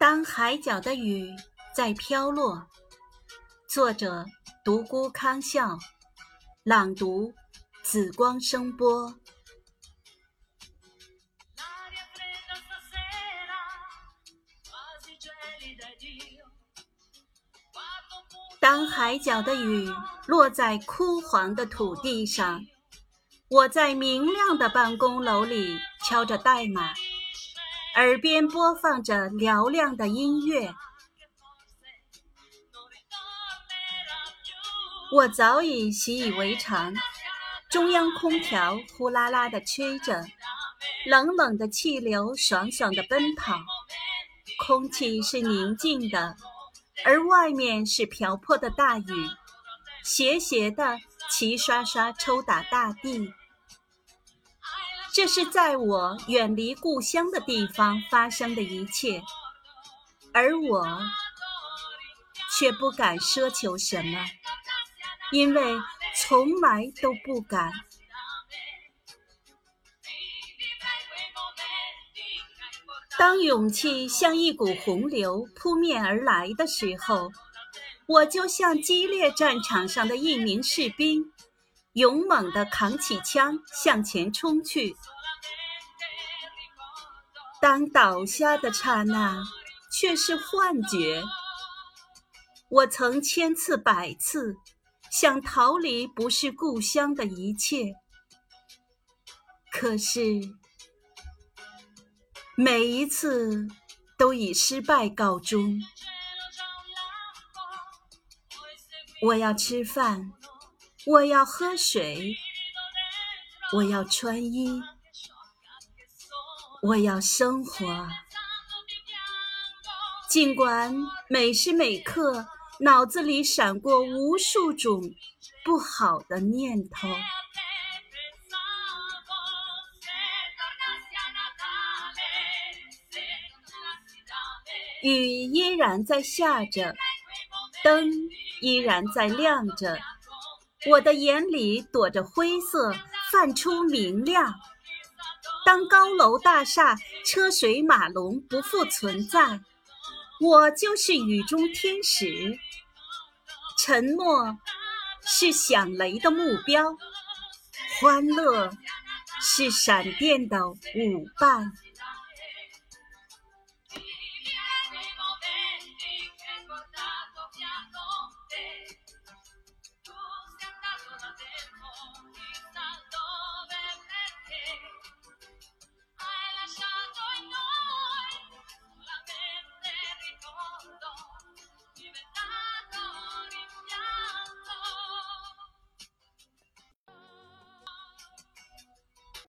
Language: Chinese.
当海角的雨在飘落，作者独孤康笑，朗读紫光声波。当海角的雨落在枯黄的土地上，我在明亮的办公楼里敲着代码。耳边播放着嘹亮的音乐，我早已习以为常。中央空调呼啦啦地吹着，冷冷的气流爽爽地奔跑，空气是宁静的，而外面是瓢泼的大雨，斜斜的齐刷刷抽打大地。这是在我远离故乡的地方发生的一切，而我却不敢奢求什么，因为从来都不敢。当勇气像一股洪流扑面而来的时候，我就像激烈战场上的一名士兵。勇猛地扛起枪向前冲去，当倒下的刹那却是幻觉。我曾千次百次想逃离不是故乡的一切，可是每一次都以失败告终。我要吃饭。我要喝水，我要穿衣，我要生活。尽管每时每刻脑子里闪过无数种不好的念头，雨依然在下着，灯依然在亮着。我的眼里躲着灰色，泛出明亮。当高楼大厦、车水马龙不复存在，我就是雨中天使。沉默是响雷的目标，欢乐是闪电的舞伴。